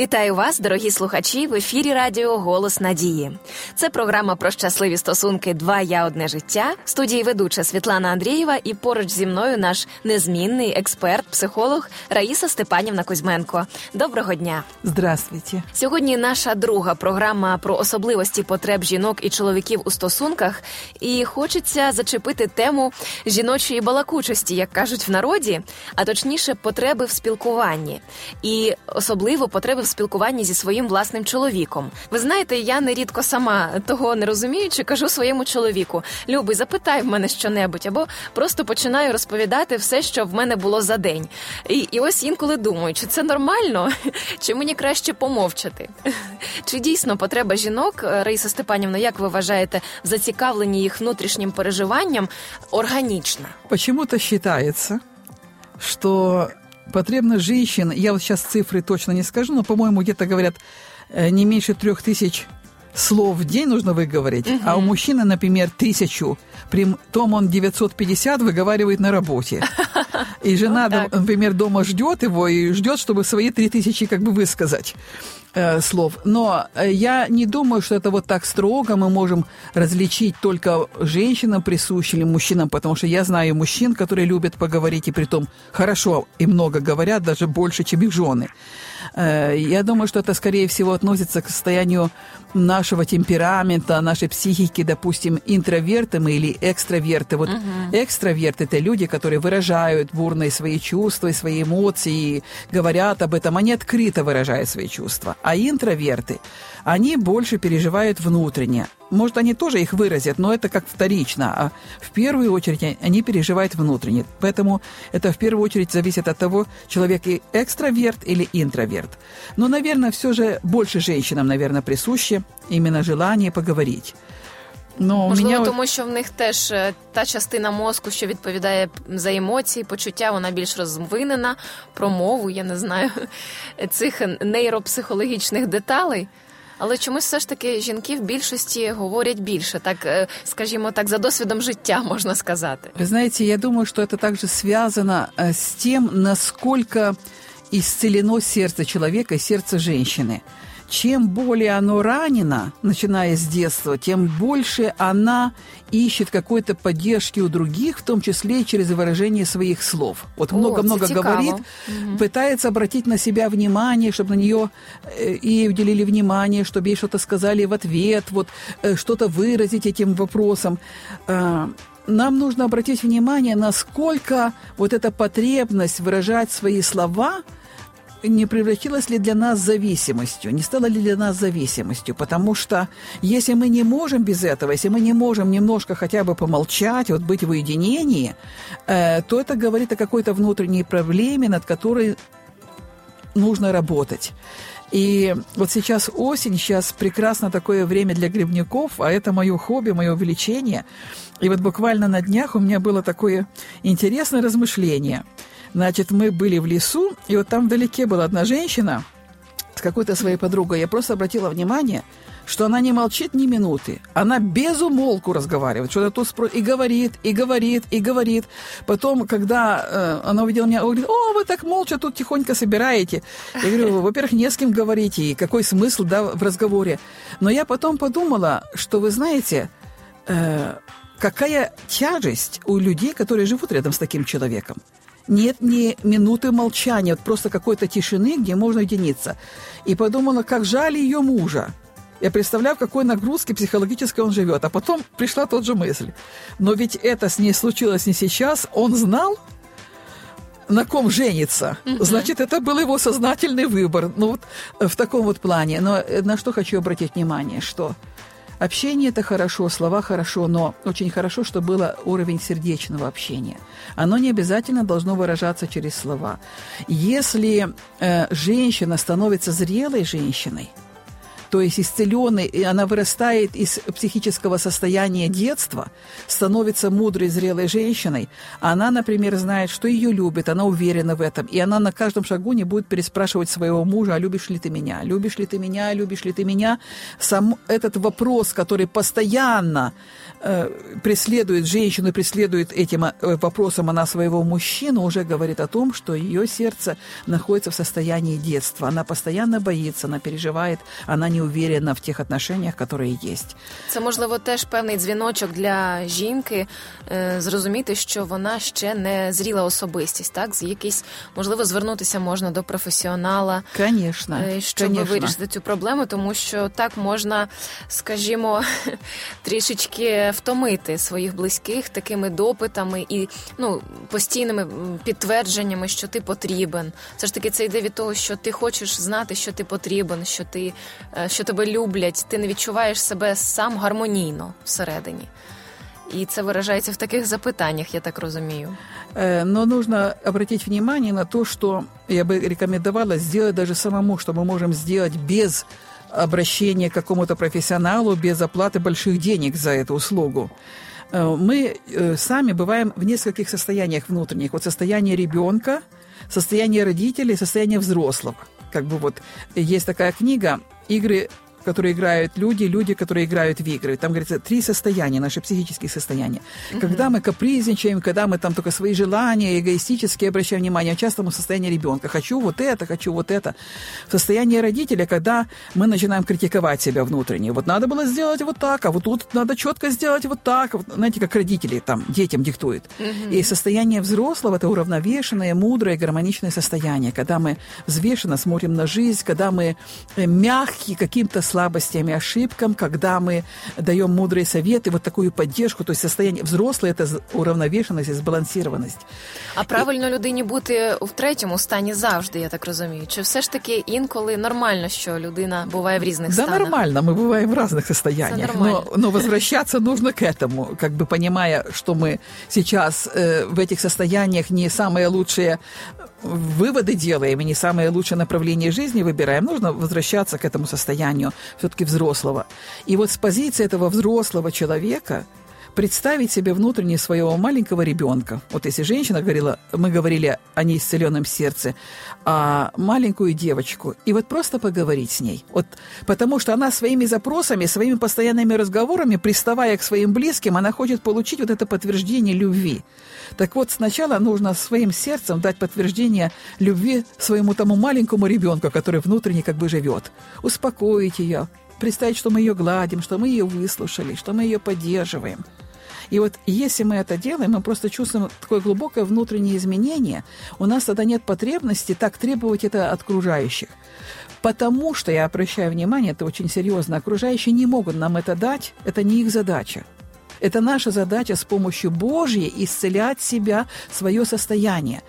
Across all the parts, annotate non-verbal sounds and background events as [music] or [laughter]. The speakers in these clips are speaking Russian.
Вітаю вас, дорогі слухачі, в ефірі Радіо Голос Надії. Це програма про щасливі стосунки Два я одне життя. В студії ведуча Світлана Андрієва і поруч зі мною наш незмінний експерт, психолог Раїса Степанівна Кузьменко. Доброго дня! Здравствуйте. Сьогодні наша друга програма про особливості потреб жінок і чоловіків у стосунках. І хочеться зачепити тему жіночої балакучості, як кажуть в народі, а точніше, потреби в спілкуванні, і особливо потреби в спілкуванні зі своїм власним чоловіком. Ви знаєте, я нерідко сама того не розуміючи, кажу своєму чоловіку: Любий, запитай в мене щонебудь, або просто починаю розповідати все, що в мене було за день. І, і ось інколи думаю, чи це нормально, [laughs] чи мені краще помовчати. [laughs] Чи дійсно потреба жінок, Раїса Степанівна, як ви вважаєте, в зацікавленні їх внутрішнім переживанням органічна? Почему-то считается, что потребность женщин, я вот сейчас цифры точно не скажу, но, по-моему, где-то говорят, э, не меньше трех тысяч слов в день нужно выговорить, а у мужчины, например, тысячу, при том он 950 выговаривает на работе. [laughs] И жена, Вот например, дома ждет его и ждет, чтобы свои 3000 как бы высказать э, слов. Но э, я не думаю, что это вот так строго мы можем различить только женщинам присущи или мужчинам, потому что я знаю мужчин, которые любят поговорить и притом хорошо и много говорят, даже больше, чем их жены. Э, Я думаю, что это, скорее всего, относится к состоянию нашего темперамента, нашей психики, допустим, интроверты мы или экстраверты. Вот экстраверты – это люди, которые выражают бурные свои чувства и свои эмоции, говорят об этом, они открыто выражают свои чувства. А интроверты, они больше переживают внутренне. Может, они тоже их выразят, но это как вторично. А в первую очередь они переживают внутренне. Поэтому это в первую очередь зависит от того, человек и экстраверт или интроверт. Но, наверное, все же больше женщинам, наверное, присуще именно желание поговорить. Но у Можливо, меня вот- тому що в них теж е, та частина мозку, що відповідає за емоції, почуття, вона більш розвинена, про мову, я не знаю, [laughs] цих нейропсихологічних деталей. Але чомусь все ж таки жінки в більшості говорять більше, так е, скажімо так, за досвідом життя можна сказати. Вы знаете, я думаю, что это также связано э, с тем, насколько исцелено сердце человека и сердце женщины. Чем более оно ранено, начиная с детства, тем больше она ищет какой-то поддержки у других, в том числе и через выражение своих слов. Вот много-много говорит, пытается обратить на себя внимание, чтобы на нее э, и уделили внимание, чтобы ей что-то сказали в ответ, вот э, что-то выразить этим вопросом. Э, Нам нужно обратить внимание, насколько вот эта потребность выражать свои слова не превратилась ли для нас зависимостью, не стала ли для нас зависимостью, потому что если мы не можем без этого, если мы не можем немножко хотя бы помолчать, вот быть в уединении, э, то это говорит о какой-то внутренней проблеме, над которой нужно работать. И вот сейчас осень, сейчас прекрасно такое время для грибников, а это мое хобби, мое увлечение. И вот буквально на днях у меня было такое интересное размышление. Значит, мы были в лесу, и вот там вдалеке была одна женщина с какой-то своей подругой. Я просто обратила внимание, что она не молчит ни минуты. Она без умолку разговаривает, что-то тут спро... и говорит, и говорит, и говорит. Потом, когда э, она увидела меня, говорит, о, вы так молча тут тихонько собираете. Я говорю, [laughs] во-первых, не с кем говорить, и какой смысл да, в разговоре. Но я потом подумала, что, вы знаете, э, какая тяжесть у людей, которые живут рядом с таким человеком. Нет ни минуты молчания, вот просто какой-то тишины, где можно уединиться. И подумала, как жаль ее мужа. Я представляю, в какой нагрузке психологической он живет. А потом пришла тот же мысль. Но ведь это с ней случилось не сейчас. Он знал, на ком женится. Значит, это был его сознательный выбор. Ну вот э, в таком вот плане. Но э, на что хочу обратить внимание, что Общение это хорошо, слова хорошо, но очень хорошо, что было уровень сердечного общения. Оно не обязательно должно выражаться через слова. Если э, женщина становится зрелой женщиной, то есть исцеленный, и она вырастает из психического состояния детства, становится мудрой, зрелой женщиной. Она, например, знает, что ее любит, она уверена в этом, и она на каждом шагу не будет переспрашивать своего мужа, а любишь ли ты меня, любишь ли ты меня, любишь ли ты меня. Сам этот вопрос, который постоянно преследует женщину, преследует этим э, вопросом она своего мужчину, уже говорит о том, что ее сердце находится в состоянии детства. Она постоянно боится, она переживает, она не уверена в тех отношениях, которые есть. Це можливо теж певний дзвіночок для жінки е, зрозуміти, що вона ще не зріла особистість, так з якийсь можливо звернутися можна до професіонала, Конечно, е, щоб конечно. вирішити цю проблему, тому що так можна, скажімо, [laughs] трішечки втомити своїх близьких такими допитами і ну постійними м, підтвердженнями, що ти потрібен. Все ж таки, це йде від того, що ти хочеш знати, що ти потрібен, що ти е, що тебе люблять. Ти не відчуваєш себе сам гармонійно всередині. І це виражається в таких запитаннях, я так розумію. Э, Но нужно обратить внимание на то, что я бы рекомендовала сделать даже самому, что мы можем сделать без обращения к какому-то профессионалу, без оплаты больших денег за эту услугу. Э, Мы э, сами бываем в нескольких состояниях внутренних. Вот состояние ребенка, состояние родителей, состояние взрослого. Как бы вот есть такая книга «Игры которые играют люди, люди, которые играют в игры. Там говорится три состояния, наши психические состояния. Когда мы капризничаем, когда мы там только свои желания, эгоистически обращаем внимание, часто мы в состоянии ребенка. Хочу вот это, хочу вот это. В состоянии родителя, когда мы начинаем критиковать себя внутренне. Вот надо было сделать вот так, а вот тут надо четко сделать вот так. Вот, знаете, как родители там детям диктуют. И состояние взрослого – это уравновешенное, мудрое, гармоничное состояние, когда мы взвешенно смотрим на жизнь, когда мы э, мягкие каким-то слабостям и ошибкам, когда мы даем мудрые советы, вот такую поддержку, то есть состояние взрослое – это з- уравновешенность и сбалансированность. А правильно людині бути в третьому стані завжди, я так розумію. Чи все ж таки інколи нормально, що людина буває в різних Да, станах? нормально, мы бываем в разных состояниях, нормально. но, но возвращаться нужно к этому, как бы понимая, что мы сейчас э, в этих состояниях не самые лучшие выводы делаем и не самое лучшее направление жизни выбираем, нужно возвращаться к этому состоянию все-таки взрослого. И вот с позиции этого взрослого человека представить себе внутренне своего маленького ребенка. Вот если женщина говорила, мы говорили о неисцеленном сердце, а маленькую девочку, и вот просто поговорить с ней. Вот, потому что она своими запросами, своими постоянными разговорами, приставая к своим близким, она хочет получить вот это подтверждение любви. Так вот, сначала нужно своим сердцем дать подтверждение любви своему тому маленькому ребенку, который внутренне как бы живет. Успокоить ее, представить, что мы ее гладим, что мы ее выслушали, что мы ее поддерживаем. И вот если мы это делаем, мы просто чувствуем такое глубокое внутреннее изменение, у нас тогда нет потребности так требовать это от окружающих. Потому что, я обращаю внимание, это очень серьезно, окружающие не могут нам это дать, это не их задача. Это наша задача с помощью Божьей исцелять себя, свое состояние.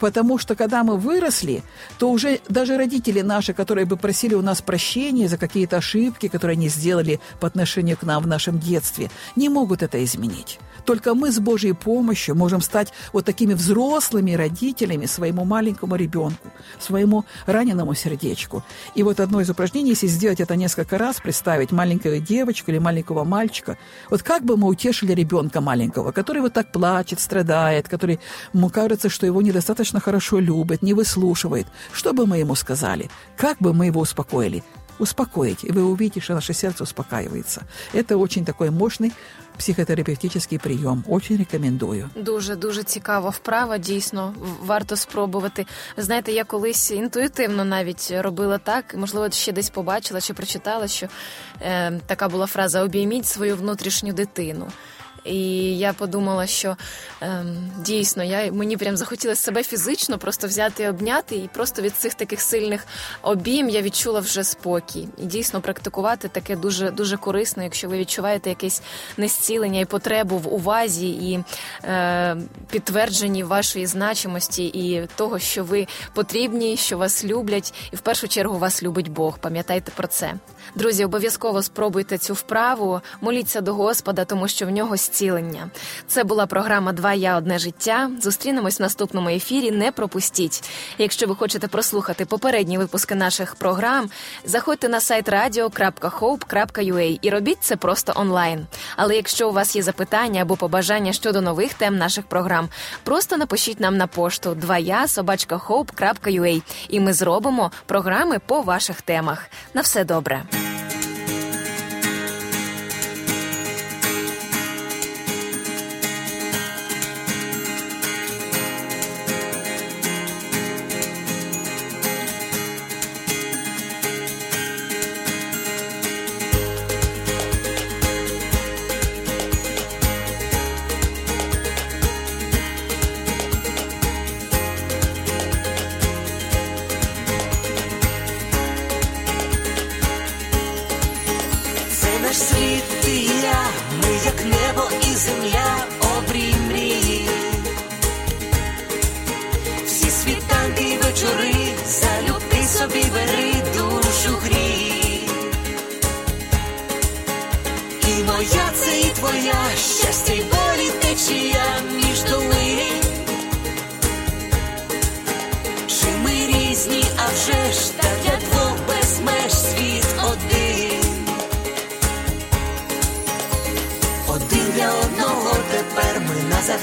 Потому что когда мы выросли, то уже даже родители наши, которые бы просили у нас прощения за какие-то ошибки, которые они сделали по отношению к нам в нашем детстве, не могут это изменить. Только мы с Божьей помощью можем стать вот такими взрослыми родителями своему маленькому ребенку, своему раненому сердечку. И вот одно из упражнений, если сделать это несколько раз, представить маленькую девочку или маленького мальчика, вот как бы мы утешили ребенка маленького, который вот так плачет, страдает, который, ему кажется, что его недостаточно хорошо любят, не выслушивает. Что бы мы ему сказали? Как бы мы его успокоили? Успокоить, и вы увидите, что наше сердце успокаивается. Это очень такой мощный психотерапевтический прием. Очень рекомендую. Дуже дуже цікава вправа. Дійсно, в- варто спробувати. Ви знаєте, я колись інтуїтивно навіть робила так. Можливо, ще десь побачила чи прочитала, що е, така була фраза Обійміть свою внутрішню дитину. І я подумала, що ем, дійсно я мені прям захотілося себе фізично просто взяти і обняти, і просто від цих таких сильних обійм я відчула вже спокій. І дійсно практикувати таке дуже дуже корисно, якщо ви відчуваєте якесь незцілення і потребу в увазі і е, підтвердженні вашої значимості і того, що ви потрібні, що вас люблять, і в першу чергу вас любить Бог. Пам'ятайте про це. Друзі, обов'язково спробуйте цю вправу, моліться до Господа, тому що в нього зцілення. Це була програма Два я одне життя. Зустрінемось в наступному ефірі. Не пропустіть. Якщо ви хочете прослухати попередні випуски наших програм, заходьте на сайт radio.hope.ua і робіть це просто онлайн. Але якщо у вас є запитання або побажання щодо нових тем наших програм, просто напишіть нам на пошту 2я собачка і ми зробимо програми по ваших темах. На все добре. Bye. земле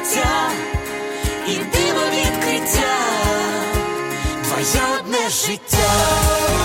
різноманіття почуття і диво відкриття, твоє одне життя.